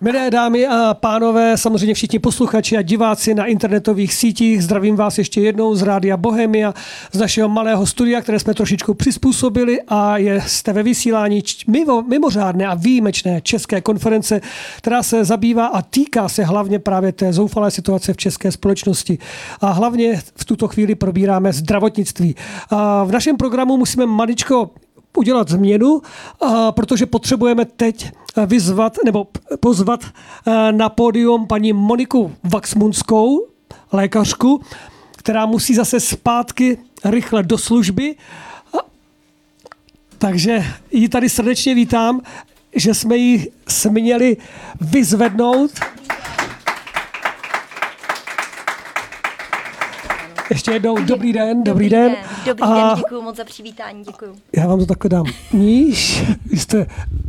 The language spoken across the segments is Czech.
Milé dámy a pánové, samozřejmě všichni posluchači a diváci na internetových sítích, zdravím vás ještě jednou z Rádia Bohemia, z našeho malého studia, které jsme trošičku přizpůsobili a je, jste ve vysílání mimo, mimořádné a výjimečné české konference, která se zabývá a týká se hlavně právě té zoufalé situace v české společnosti. A hlavně v tuto chvíli probíráme zdravotnictví. A v našem programu musíme maličko udělat změnu, protože potřebujeme teď vyzvat nebo pozvat na pódium paní Moniku Vaxmunskou, lékařku, která musí zase zpátky rychle do služby. Takže ji tady srdečně vítám, že jsme ji směli vyzvednout. Ještě jednou dobrý den, dobrý, dobrý den. den. Dobrý a den, děkuji moc za přivítání, děkuji. Já vám to takhle dám níž, vy jste,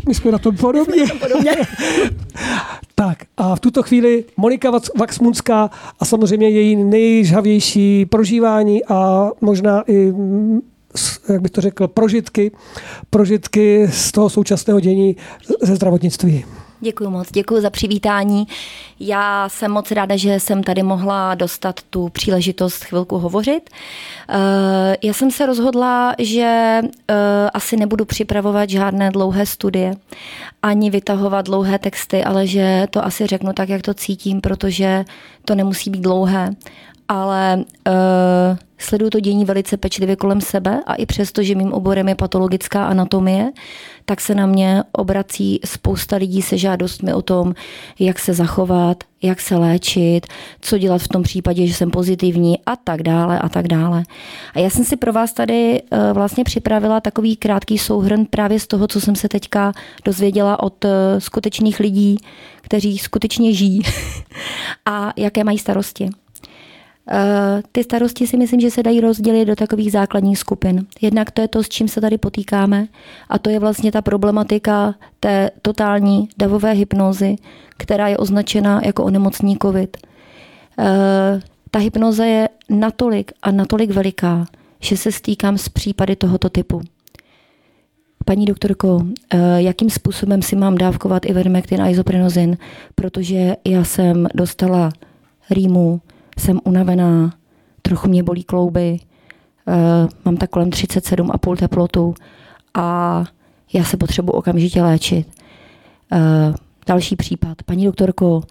my jsme na tom podobně. podobně. tak a v tuto chvíli Monika Vaxmunská a samozřejmě její nejžhavější prožívání a možná i jak bych to řekl, prožitky, prožitky z toho současného dění ze zdravotnictví. Děkuji moc, děkuji za přivítání. Já jsem moc ráda, že jsem tady mohla dostat tu příležitost chvilku hovořit. Eh, já jsem se rozhodla, že eh, asi nebudu připravovat žádné dlouhé studie, ani vytahovat dlouhé texty, ale že to asi řeknu tak, jak to cítím, protože to nemusí být dlouhé ale uh, sleduju to dění velice pečlivě kolem sebe a i přesto, že mým oborem je patologická anatomie, tak se na mě obrací spousta lidí se žádostmi o tom, jak se zachovat, jak se léčit, co dělat v tom případě, že jsem pozitivní a tak dále a tak dále. A já jsem si pro vás tady uh, vlastně připravila takový krátký souhrn právě z toho, co jsem se teďka dozvěděla od uh, skutečných lidí, kteří skutečně žijí a jaké mají starosti. Eh, ty starosti si myslím, že se dají rozdělit do takových základních skupin. Jednak to je to, s čím se tady potýkáme, a to je vlastně ta problematika té totální davové hypnozy, která je označena jako onemocní COVID. Eh, ta hypnoza je natolik a natolik veliká, že se stýkám s případy tohoto typu. Paní doktorko, eh, jakým způsobem si mám dávkovat ivermectin a izoprenozin, protože já jsem dostala rýmu, jsem unavená, trochu mě bolí klouby, uh, mám tak kolem 37,5 teplotu a já se potřebuji okamžitě léčit. Uh, další případ. Paní doktorko,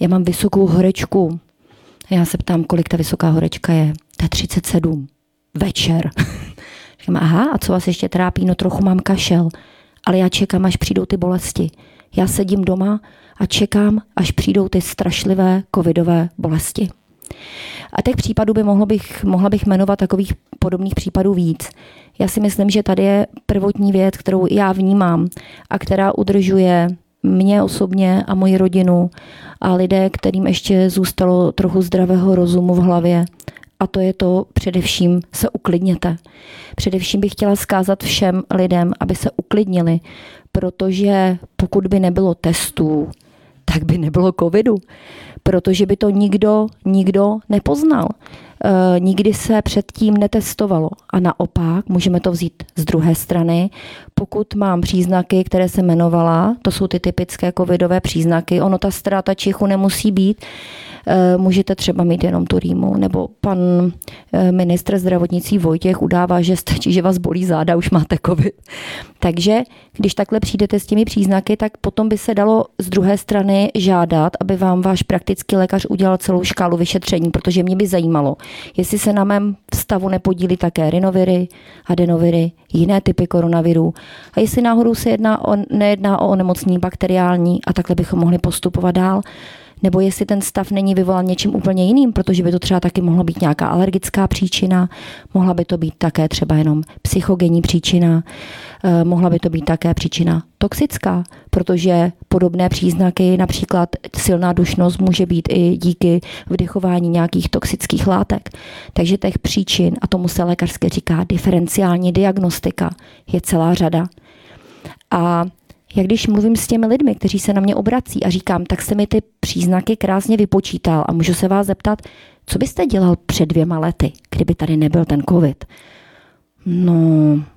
já mám vysokou horečku. Já se ptám, kolik ta vysoká horečka je. Je 37. Večer. Říkám, aha, a co vás ještě trápí? No trochu mám kašel, ale já čekám, až přijdou ty bolesti. Já sedím doma a čekám, až přijdou ty strašlivé covidové bolesti. A těch případů by mohlo bych, mohla bych jmenovat takových podobných případů víc. Já si myslím, že tady je prvotní věc, kterou já vnímám a která udržuje mě osobně a moji rodinu a lidé, kterým ještě zůstalo trochu zdravého rozumu v hlavě. A to je to především se uklidněte. Především bych chtěla zkázat všem lidem, aby se uklidnili, protože pokud by nebylo testů, tak by nebylo covidu protože by to nikdo, nikdo nepoznal. E, nikdy se předtím netestovalo. A naopak, můžeme to vzít z druhé strany, pokud mám příznaky, které se jmenovala, to jsou ty typické covidové příznaky, ono ta ztráta čichu nemusí být, Eh, můžete třeba mít jenom tu rýmu. Nebo pan eh, ministr zdravotnictví Vojtěch udává, že stačí, že vás bolí záda, už máte covid. Takže když takhle přijdete s těmi příznaky, tak potom by se dalo z druhé strany žádat, aby vám váš praktický lékař udělal celou škálu vyšetření, protože mě by zajímalo, jestli se na mém stavu nepodílí také rinoviry, adenoviry, jiné typy koronavirů. A jestli náhodou se jedná o, nejedná o onemocnění bakteriální a takhle bychom mohli postupovat dál nebo jestli ten stav není vyvolán něčím úplně jiným, protože by to třeba taky mohla být nějaká alergická příčina, mohla by to být také třeba jenom psychogenní příčina, eh, mohla by to být také příčina toxická, protože podobné příznaky, například silná dušnost, může být i díky vdychování nějakých toxických látek. Takže těch příčin, a tomu se lékařské říká diferenciální diagnostika, je celá řada. A jak když mluvím s těmi lidmi, kteří se na mě obrací a říkám, tak se mi ty příznaky krásně vypočítal a můžu se vás zeptat, co byste dělal před dvěma lety, kdyby tady nebyl ten covid? No,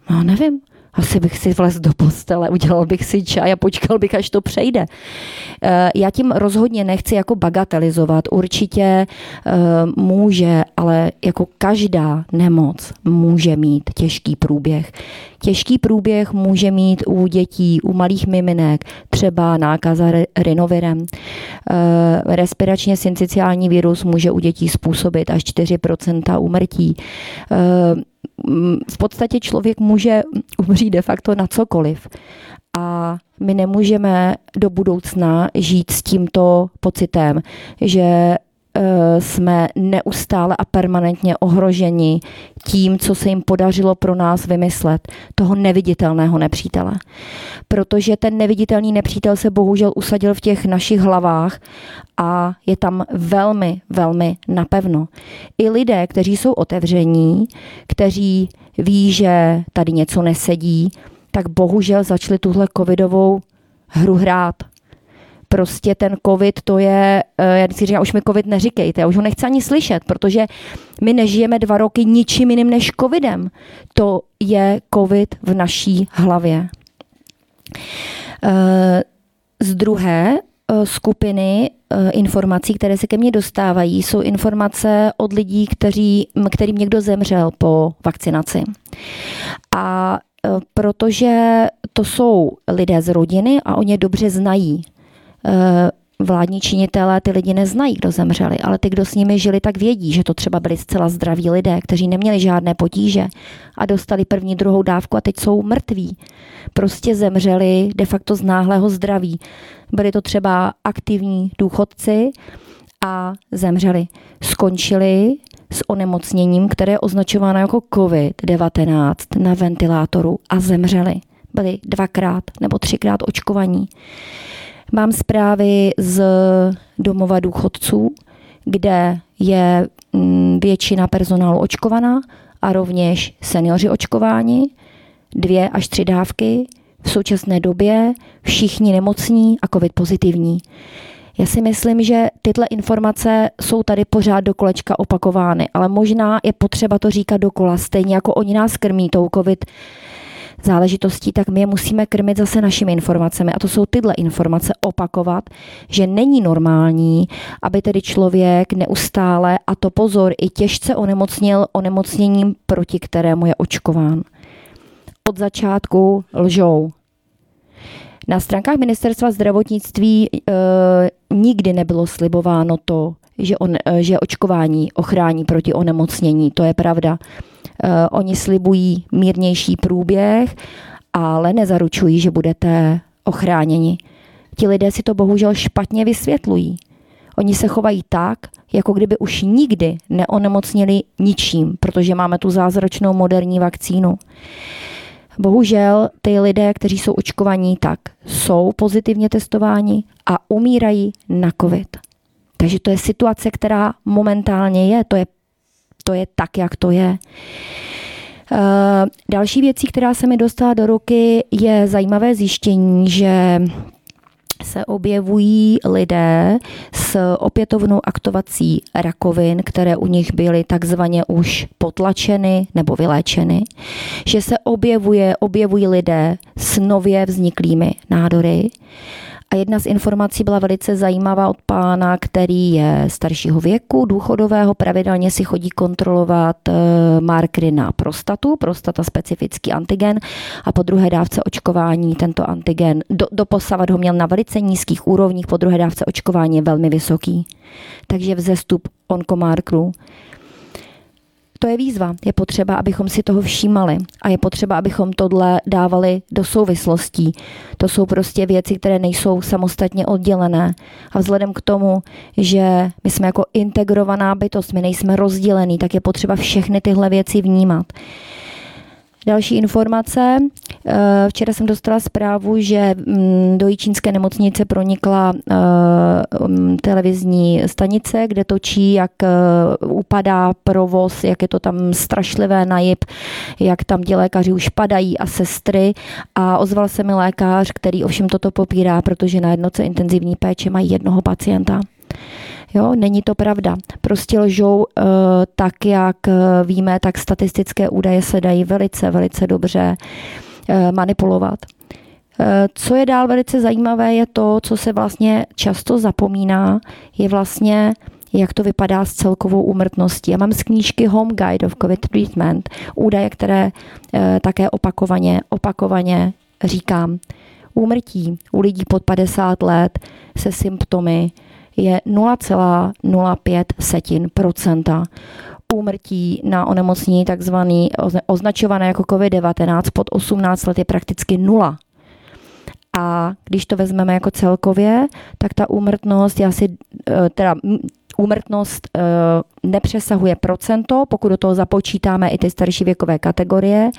já nevím. Asi bych si vlez do postele, udělal bych si čaj a počkal bych, až to přejde. Eh, já tím rozhodně nechci jako bagatelizovat. Určitě eh, může, ale jako každá nemoc může mít těžký průběh. Těžký průběh může mít u dětí, u malých miminek, třeba nákaza rinovirem. Eh, respiračně synciciální virus může u dětí způsobit až 4% úmrtí v podstatě člověk může umřít de facto na cokoliv. A my nemůžeme do budoucna žít s tímto pocitem, že jsme neustále a permanentně ohroženi tím, co se jim podařilo pro nás vymyslet, toho neviditelného nepřítele. Protože ten neviditelný nepřítel se bohužel usadil v těch našich hlavách a je tam velmi, velmi napevno. I lidé, kteří jsou otevření, kteří ví, že tady něco nesedí, tak bohužel začali tuhle covidovou hru hrát prostě ten covid, to je, eh, já si říkám, už mi covid neříkejte, já už ho nechci ani slyšet, protože my nežijeme dva roky ničím jiným než covidem. To je covid v naší hlavě. Eh, z druhé eh, skupiny informací, které se ke mně dostávají, jsou informace od lidí, kteří, kterým někdo zemřel po vakcinaci. A protože to jsou lidé z rodiny a oni dobře znají vládní činitelé ty lidi neznají, kdo zemřeli, ale ty, kdo s nimi žili, tak vědí, že to třeba byli zcela zdraví lidé, kteří neměli žádné potíže a dostali první, druhou dávku a teď jsou mrtví. Prostě zemřeli de facto z náhlého zdraví. Byli to třeba aktivní důchodci a zemřeli. Skončili s onemocněním, které je označováno jako COVID-19 na ventilátoru a zemřeli. Byli dvakrát nebo třikrát očkovaní. Mám zprávy z domova důchodců, kde je mm, většina personálu očkovaná a rovněž seniori očkováni, dvě až tři dávky, v současné době všichni nemocní a covid pozitivní. Já si myslím, že tyhle informace jsou tady pořád do kolečka opakovány, ale možná je potřeba to říkat dokola, stejně jako oni nás krmí tou covid záležitostí, tak my je musíme krmit zase našimi informacemi. A to jsou tyhle informace opakovat, že není normální, aby tedy člověk neustále, a to pozor, i těžce onemocnil onemocněním, proti kterému je očkován. Od začátku lžou. Na stránkách ministerstva zdravotnictví e, nikdy nebylo slibováno to, že, on, e, že očkování ochrání proti onemocnění. To je pravda. Eh, oni slibují mírnější průběh, ale nezaručují, že budete ochráněni. Ti lidé si to bohužel špatně vysvětlují. Oni se chovají tak, jako kdyby už nikdy neonemocnili ničím, protože máme tu zázračnou moderní vakcínu. Bohužel ty lidé, kteří jsou očkovaní, tak jsou pozitivně testováni a umírají na COVID. Takže to je situace, která momentálně je. To je to je tak, jak to je. Uh, další věcí, která se mi dostala do ruky, je zajímavé zjištění, že se objevují lidé s opětovnou aktovací rakovin, které u nich byly takzvaně už potlačeny nebo vyléčeny, že se objevuje, objevují lidé s nově vzniklými nádory a jedna z informací byla velice zajímavá od pána, který je staršího věku, důchodového, pravidelně si chodí kontrolovat eh, markery na prostatu, prostata specifický antigen. A po druhé dávce očkování tento antigen, do, doposavat ho měl na velice nízkých úrovních, po druhé dávce očkování je velmi vysoký. Takže vzestup onkomarkerů to je výzva. Je potřeba, abychom si toho všímali a je potřeba, abychom tohle dávali do souvislostí. To jsou prostě věci, které nejsou samostatně oddělené. A vzhledem k tomu, že my jsme jako integrovaná bytost, my nejsme rozdělený, tak je potřeba všechny tyhle věci vnímat. Další informace. Eh, včera jsem dostala zprávu, že mm, do čínské nemocnice pronikla eh, mm, televizní stanice, kde točí, jak eh, upadá provoz, jak je to tam strašlivé najib, jak tam ti lékaři už padají a sestry. A ozval se mi lékař, který ovšem toto popírá, protože na jednoce intenzivní péče mají jednoho pacienta. Jo, není to pravda. Prostě lžou uh, tak, jak eh, víme, tak statistické údaje se dají velice, velice dobře manipulovat. Co je dál velice zajímavé, je to, co se vlastně často zapomíná, je vlastně jak to vypadá s celkovou úmrtností. Já mám z knížky Home Guide of COVID Treatment údaje, které e, také opakovaně, opakovaně říkám. Úmrtí u lidí pod 50 let se symptomy je 0,05% úmrtí na onemocnění takzvaný označované jako COVID-19 pod 18 let je prakticky nula. A když to vezmeme jako celkově, tak ta úmrtnost je asi, e, teda úmrtnost e, nepřesahuje procento, pokud do toho započítáme i ty starší věkové kategorie.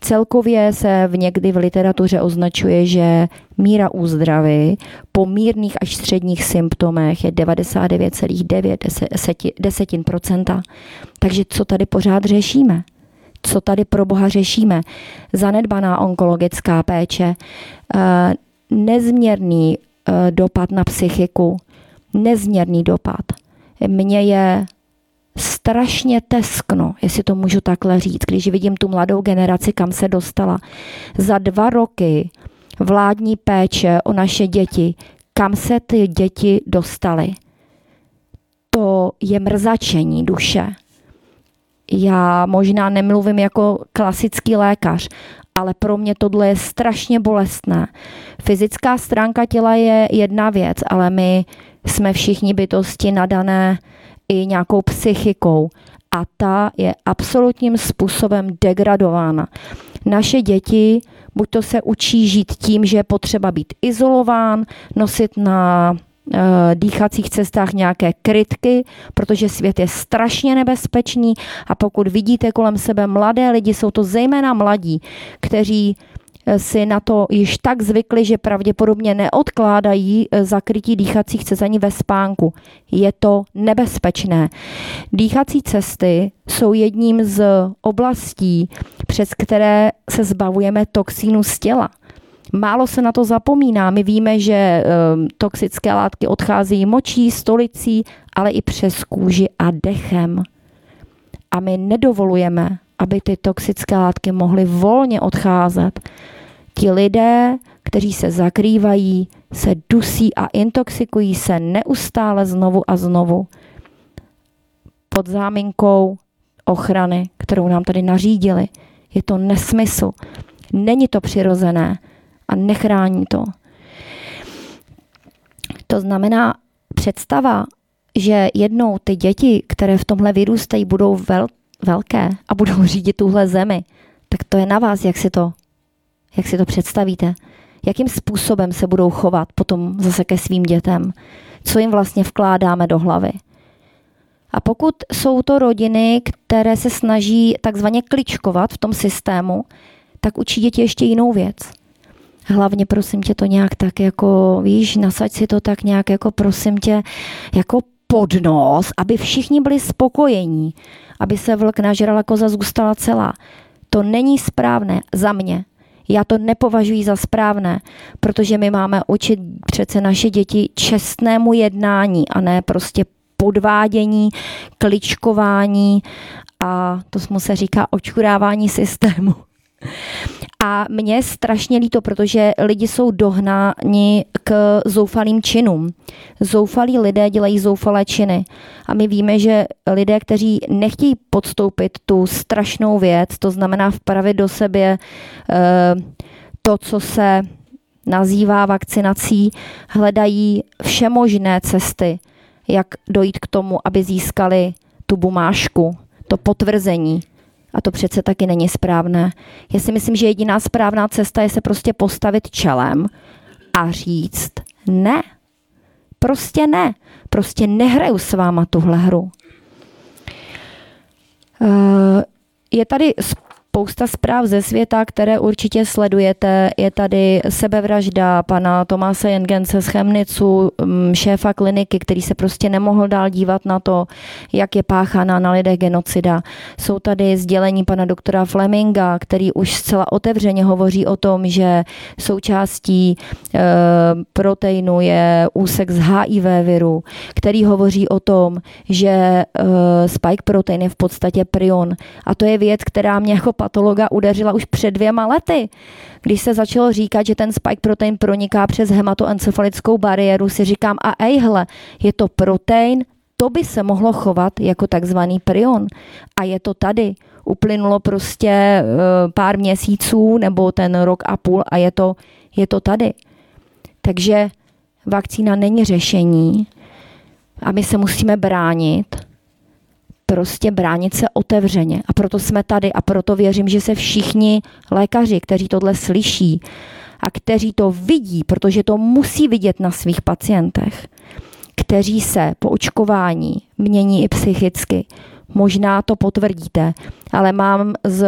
Celkově se v někdy v literatuře označuje, že míra úzdravy po mírných až středních symptomech je 99,9 Takže co tady pořád řešíme? Co tady pro Boha řešíme? Zanedbaná onkologická péče, e, nezměrný e, dopad na psychiku, nezměrný dopad mně je strašně teskno, jestli to můžu takhle říct, když vidím tu mladou generaci, kam se dostala. Za dva roky vládní péče o naše děti, kam se ty děti dostaly. To je mrzačení duše. Já možná nemluvím jako klasický lékař, ale pro mě tohle je strašně bolestné. Fyzická stránka těla je jedna věc, ale my jsme všichni bytosti nadané i nějakou psychikou a ta je absolutním způsobem degradována. Naše děti buď to se učí žít tím, že je potřeba být izolován, nosit na e, dýchacích cestách nějaké krytky, protože svět je strašně nebezpečný a pokud vidíte kolem sebe mladé lidi, jsou to zejména mladí, kteří si na to již tak zvykli, že pravděpodobně neodkládají eh, zakrytí dýchacích cest ani ve spánku. Je to nebezpečné. Dýchací cesty jsou jedním z oblastí, přes které se zbavujeme toxínu z těla. Málo se na to zapomíná. My víme, že um, toxické látky odcházejí močí, stolicí, ale i přes kůži a dechem. A my nedovolujeme, aby ty toxické látky mohly volně odcházet ti lidé, kteří se zakrývají, se dusí a intoxikují se neustále znovu a znovu pod záminkou ochrany, kterou nám tady nařídili. Je to nesmysl. Není to přirozené a nechrání to. To znamená představa, že jednou ty děti, které v tomhle vyrůstají, budou vel, velké a budou řídit tuhle zemi, tak to je na vás, jak si to jak si to představíte? Jakým způsobem se budou chovat potom zase ke svým dětem? Co jim vlastně vkládáme do hlavy? A pokud jsou to rodiny, které se snaží takzvaně kličkovat v tom systému, tak učí děti ještě jinou věc. Hlavně prosím tě to nějak tak jako, víš, nasaď si to tak nějak jako prosím tě, jako podnos, aby všichni byli spokojení, aby se vlk nažrala, koza zůstala celá. To není správné za mě. Já to nepovažuji za správné, protože my máme učit přece naše děti čestnému jednání a ne prostě podvádění, kličkování a to se říká očkurávání systému. A je strašně líto, protože lidi jsou dohnáni k zoufalým činům. Zoufalí lidé dělají zoufalé činy. A my víme, že lidé, kteří nechtějí podstoupit tu strašnou věc, to znamená vpravit do sebe eh, to, co se nazývá vakcinací, hledají všemožné cesty, jak dojít k tomu, aby získali tu bumášku, to potvrzení a to přece taky není správné. Já si myslím, že jediná správná cesta je se prostě postavit čelem a říct ne. Prostě ne. Prostě nehraju s váma tuhle hru. Eh, je tady spousta zpráv ze světa, které určitě sledujete. Je tady sebevražda pana Tomáse Jengence z Chemnicu, mm, šéfa kliniky, který se prostě nemohl dál dívat na to, jak je páchána na lidech genocida. Jsou tady sdělení pana doktora Fleminga, který už zcela otevřeně hovoří o tom, že součástí e, proteinu je úsek z HIV viru, který hovoří o tom, že e, spike protein je v podstatě prion. A to je věc, která mě jako patologa udeřila už před dvěma lety. Když se začalo říkat, že ten spike protein proniká přes hematoencefalickou bariéru, si říkám, a ejhle, je to protein, to by se mohlo chovat jako takzvaný prion. A je to tady. Uplynulo prostě eh, pár měsíců nebo ten rok a půl a je to, je to tady. Takže vakcína není řešení a my se musíme bránit, prostě bránit se otevřeně. A proto jsme tady a proto věřím, že se všichni lékaři, kteří tohle slyší a kteří to vidí, protože to musí vidět na svých pacientech, kteří se po očkování mění i psychicky, možná to potvrdíte, ale mám z,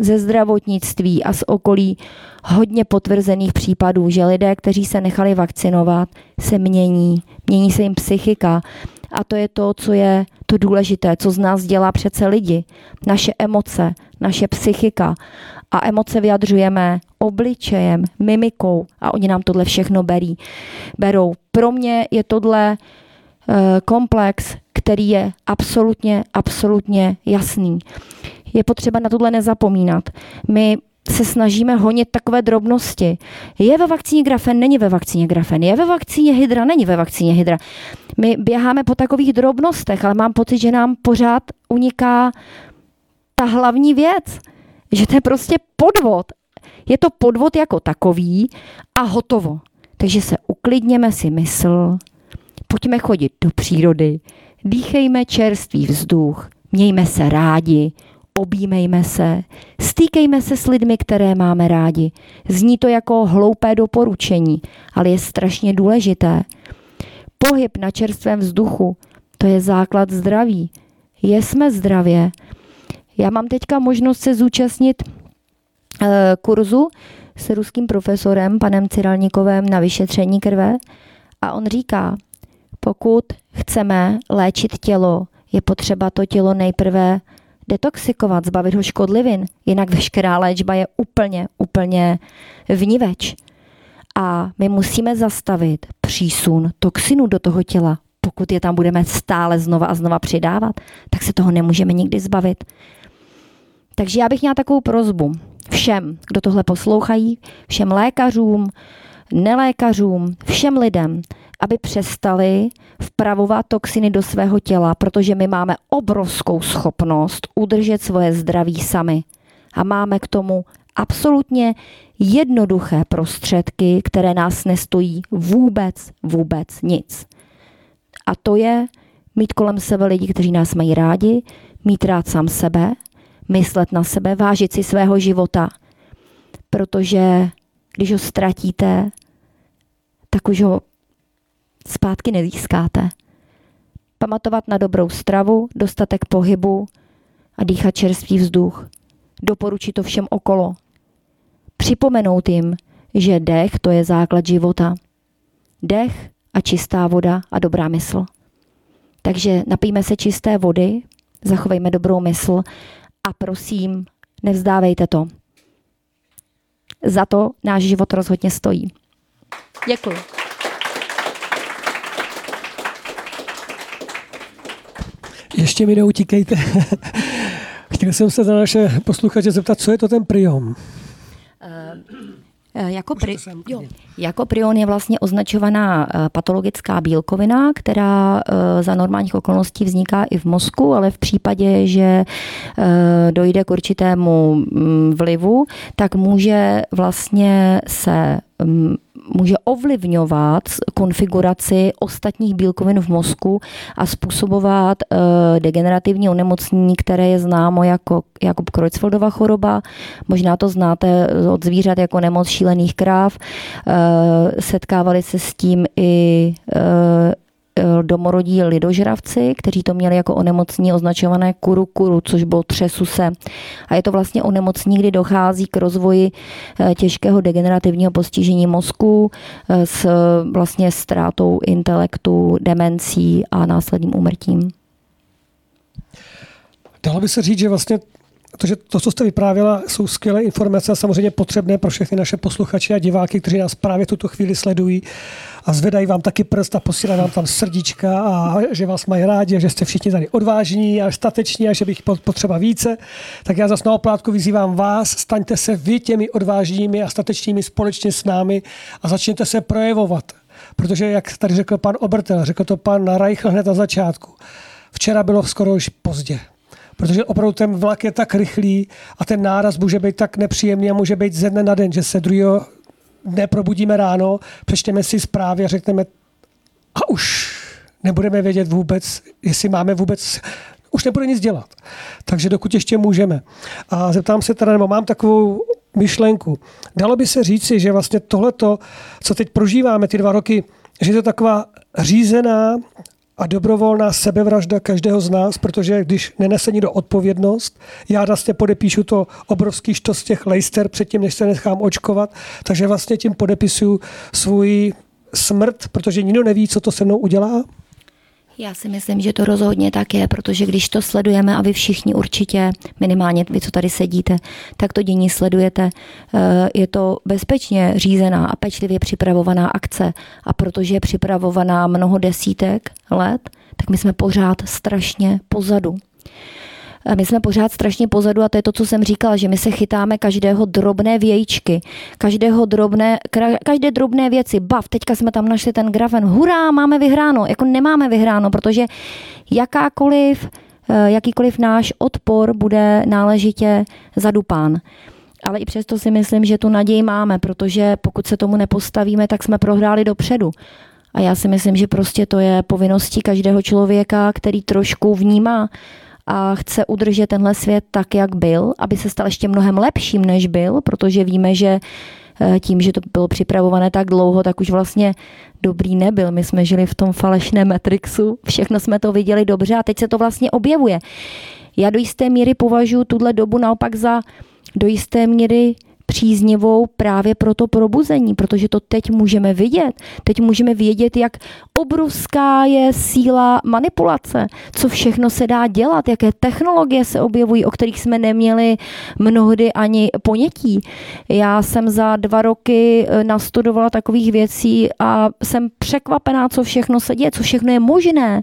ze zdravotnictví a z okolí hodně potvrzených případů, že lidé, kteří se nechali vakcinovat, se mění, mění se jim psychika. A to je to, co je to důležité, co z nás dělá přece lidi. Naše emoce, naše psychika. A emoce vyjadřujeme obličejem, mimikou a oni nám tohle všechno berí, berou. Pro mě je tohle Eh, komplex, který je absolutně, absolutně jasný. Je potřeba na tohle nezapomínat. My se snažíme honit takové drobnosti. Je ve vakcíně grafen, není ve vakcíně grafen. Je ve vakcíně hydra, není ve vakcíně hydra. My běháme po takových drobnostech, ale mám pocit, že nám pořád uniká ta hlavní věc. Že to je prostě podvod. Je to podvod jako takový a hotovo. Takže se uklidněme si mysl, pojďme chodit do přírody, dýchejme čerstvý vzduch, mějme se rádi, objímejme se, stýkejme se s lidmi, které máme rádi. Zní to jako hloupé doporučení, ale je strašně důležité. Pohyb na čerstvém vzduchu, to je základ zdraví. Jsme zdravě. Já mám teďka možnost se zúčastnit uh, kurzu s ruským profesorem, panem Cyralníkovem na vyšetření krve a on říká, pokud chceme léčit tělo, je potřeba to tělo nejprve detoxikovat, zbavit ho škodlivin, jinak veškerá léčba je úplně, úplně vniveč. A my musíme zastavit přísun toxinu do toho těla. Pokud je tam budeme stále znova a znova přidávat, tak se toho nemůžeme nikdy zbavit. Takže já bych měla takovou prozbu všem, kdo tohle poslouchají, všem lékařům, nelékařům, všem lidem, aby přestali vpravovat toxiny do svého těla, protože my máme obrovskou schopnost udržet svoje zdraví sami. A máme k tomu absolutně jednoduché prostředky, které nás nestojí vůbec, vůbec nic. A to je mít kolem sebe lidi, kteří nás mají rádi, mít rád sám sebe, myslet na sebe, vážit si svého života. Protože když ho ztratíte, tak už ho zpátky nezískáte. Pamatovat na dobrou stravu, dostatek pohybu a dýchat čerstvý vzduch. Doporučit to všem okolo. Připomenout jim, že dech to je základ života. Dech a čistá voda a dobrá mysl. Takže napijme se čisté vody, zachovejme dobrou mysl a prosím, nevzdávejte to. Za to náš život rozhodně stojí. Děkuji. Ještě mi neutíkejte. Chtěl jsem se za naše posluchače zeptat, co je to ten prion? Uh, jako, pri, jo, jako prion je vlastně označovaná eh, patologická bílkovina, která za normálních okolností vzniká i v mozku, ale v případě, že dojde k určitému mm, vlivu, tak může vlastně se mm, může ovlivňovat konfiguraci ostatních bílkovin v mozku a způsobovat uh, degenerativní onemocnění, které je známo jako Jakub Kreutzfeldova choroba. Možná to znáte od zvířat jako nemoc šílených kráv. Uh, setkávali se s tím i Eh, domorodí lidožravci, kteří to měli jako onemocnění označované kuru kuru, což bylo třesu se. A je to vlastně onemocnění, kdy dochází k rozvoji eh, těžkého degenerativního postižení mozku eh, s vlastně ztrátou intelektu, demencí a následným úmrtím. Dalo by se říct, že vlastně protože to, co jste vyprávěla, jsou skvělé informace a samozřejmě potřebné pro všechny naše posluchače a diváky, kteří nás právě tuto chvíli sledují a zvedají vám taky prst a posílají vám tam srdíčka a že vás mají rádi, že jste všichni tady odvážní a stateční a že bych potřeba více. Tak já zase na oplátku vyzývám vás, staňte se vy těmi odvážnými a statečními společně s námi a začněte se projevovat. Protože, jak tady řekl pan Obertel, řekl to pan Reichl hned na začátku, včera bylo skoro už pozdě protože opravdu ten vlak je tak rychlý a ten náraz může být tak nepříjemný a může být ze dne na den, že se druhého dne probudíme ráno, přečteme si zprávy a řekneme a už nebudeme vědět vůbec, jestli máme vůbec už nebude nic dělat. Takže dokud ještě můžeme. A zeptám se teda, nebo mám takovou myšlenku. Dalo by se říci, že vlastně tohleto, co teď prožíváme, ty dva roky, že je to taková řízená a dobrovolná sebevražda každého z nás, protože když nenese někdo odpovědnost, já vlastně podepíšu to obrovský štos těch lejster předtím, než se nechám očkovat, takže vlastně tím podepisuju svůj smrt, protože nikdo neví, co to se mnou udělá. Já si myslím, že to rozhodně tak je, protože když to sledujeme a vy všichni určitě, minimálně vy, co tady sedíte, tak to dění sledujete, eh, je to bezpečně řízená a pečlivě připravovaná akce a protože je připravovaná mnoho desítek let, tak my jsme pořád strašně pozadu. My jsme pořád strašně pozadu a to je to, co jsem říkala, že my se chytáme každého drobné vějíčky, každého drobné, každé drobné věci. Bav, teďka jsme tam našli ten grafen. Hurá, máme vyhráno. Jako nemáme vyhráno, protože jakákoliv, eh, jakýkoliv náš odpor bude náležitě zadupán. Ale i přesto si myslím, že tu naději máme, protože pokud se tomu nepostavíme, tak jsme prohráli dopředu. A já si myslím, že prostě to je povinností každého člověka, který trošku vnímá a chce udržet tenhle svět tak, jak byl, aby se stal ještě mnohem lepším, než byl, protože víme, že eh, tím, že to bylo připravované tak dlouho, tak už vlastně dobrý nebyl. My jsme žili v tom falešném Matrixu, všechno jsme to viděli dobře a teď se to vlastně objevuje. Já do jisté míry považuji tuhle dobu naopak za do jisté míry příznivou právě pro to probuzení, protože to teď můžeme vidět. Teď můžeme vědět, jak obrovská je síla manipulace, co všechno se dá dělat, jaké technologie se objevují, o kterých jsme neměli mnohdy ani ponětí. Já jsem za dva roky eh, nastudovala takových věcí a jsem překvapená, co všechno se děje, co všechno je možné,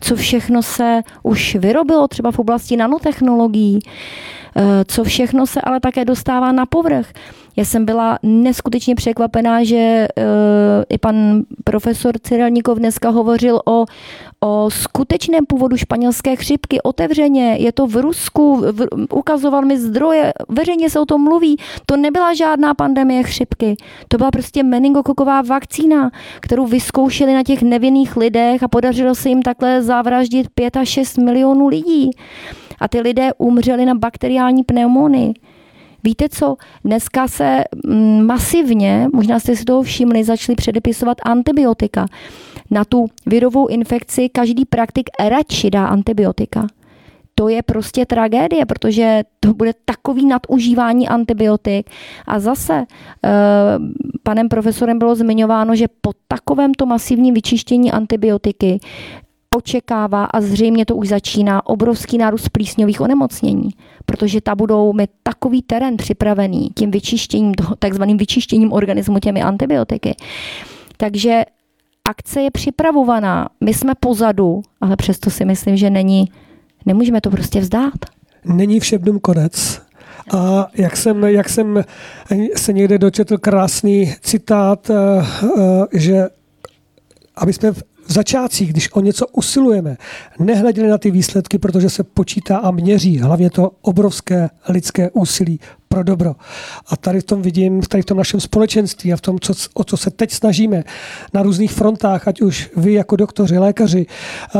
co všechno se už vyrobilo třeba v oblasti nanotechnologií. Eh, co všechno se ale také dostává na povrch. Já jsem byla neskutečně překvapená, že uh, i pan profesor Cyrelníkov dneska hovořil o, o skutečném původu španělské chřipky otevřeně. Je to v Rusku, v, ukazoval mi zdroje, veřejně se o tom mluví. To nebyla žádná pandemie chřipky. To byla prostě meningokoková vakcína, kterou vyzkoušeli na těch nevinných lidech a podařilo se jim takhle zavraždit 5 až 6 milionů lidí a ty lidé umřeli na bakteriální pneumonii. Víte co, dneska se mm, masivně, možná jste si toho všimli, začali předepisovat antibiotika. Na tu virovou infekci každý praktik radši dá antibiotika. To je prostě tragédie, protože to bude takový nadužívání antibiotik. A zase eh, panem profesorem bylo zmiňováno, že po takovémto masivním vyčištění antibiotiky očekává a zřejmě to už začíná obrovský nárůst plísňových onemocnění, protože ta budou mít takový terén připravený tím vyčištěním, takzvaným vyčištěním organismu těmi antibiotiky. Takže akce je připravovaná, my jsme pozadu, ale přesto si myslím, že není, nemůžeme to prostě vzdát. Není všem konec. A jak jsem, jak jsem se někde dočetl krásný citát, eh, eh, že aby jsme začátcích, když o něco usilujeme, nehleděli na ty výsledky, protože se počítá a měří hlavně to obrovské lidské úsilí pro dobro. A tady v tom vidím, tady v tom našem společenství a v tom, co, o co se teď snažíme na různých frontách, ať už vy jako doktoři, lékaři, eh,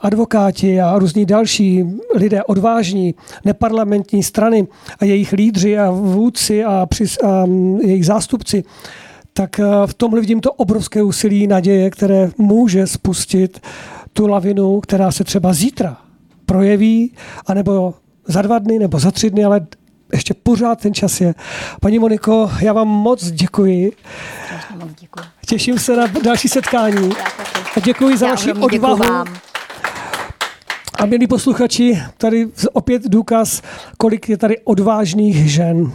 advokáti a různí další lidé odvážní, neparlamentní strany a jejich lídři a vůdci a, přis, a jejich zástupci, tak eh, v tomhle vidím to obrovské úsilí naděje, které může spustit tu lavinu, která se třeba zítra projeví, anebo za dva dny, nebo za tři dny, ale ještě pořád ten čas je. Paní Moniko, já vám moc děkuji. Těším se na další setkání. A děkuji za vaši odvahu. A milí posluchači, tady opět důkaz, kolik je tady odvážných žen.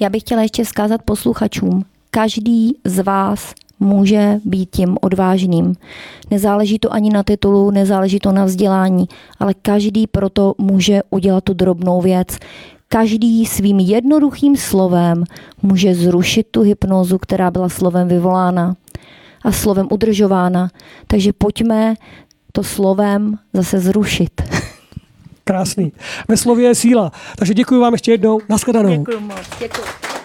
Já bych chtěla ještě vzkázat posluchačům. Každý z vás může být tím odvážným. Nezáleží to ani na titulu, nezáleží to na vzdělání, ale každý proto může udělat tu drobnou věc. Každý svým jednoduchým slovem může zrušit tu hypnozu, která byla slovem vyvolána a slovem udržována. Takže pojďme to slovem zase zrušit. Krásný. Ve slově je síla. Takže děkuji vám ještě jednou. Naschledanou. Děkuji moc. Děkuji.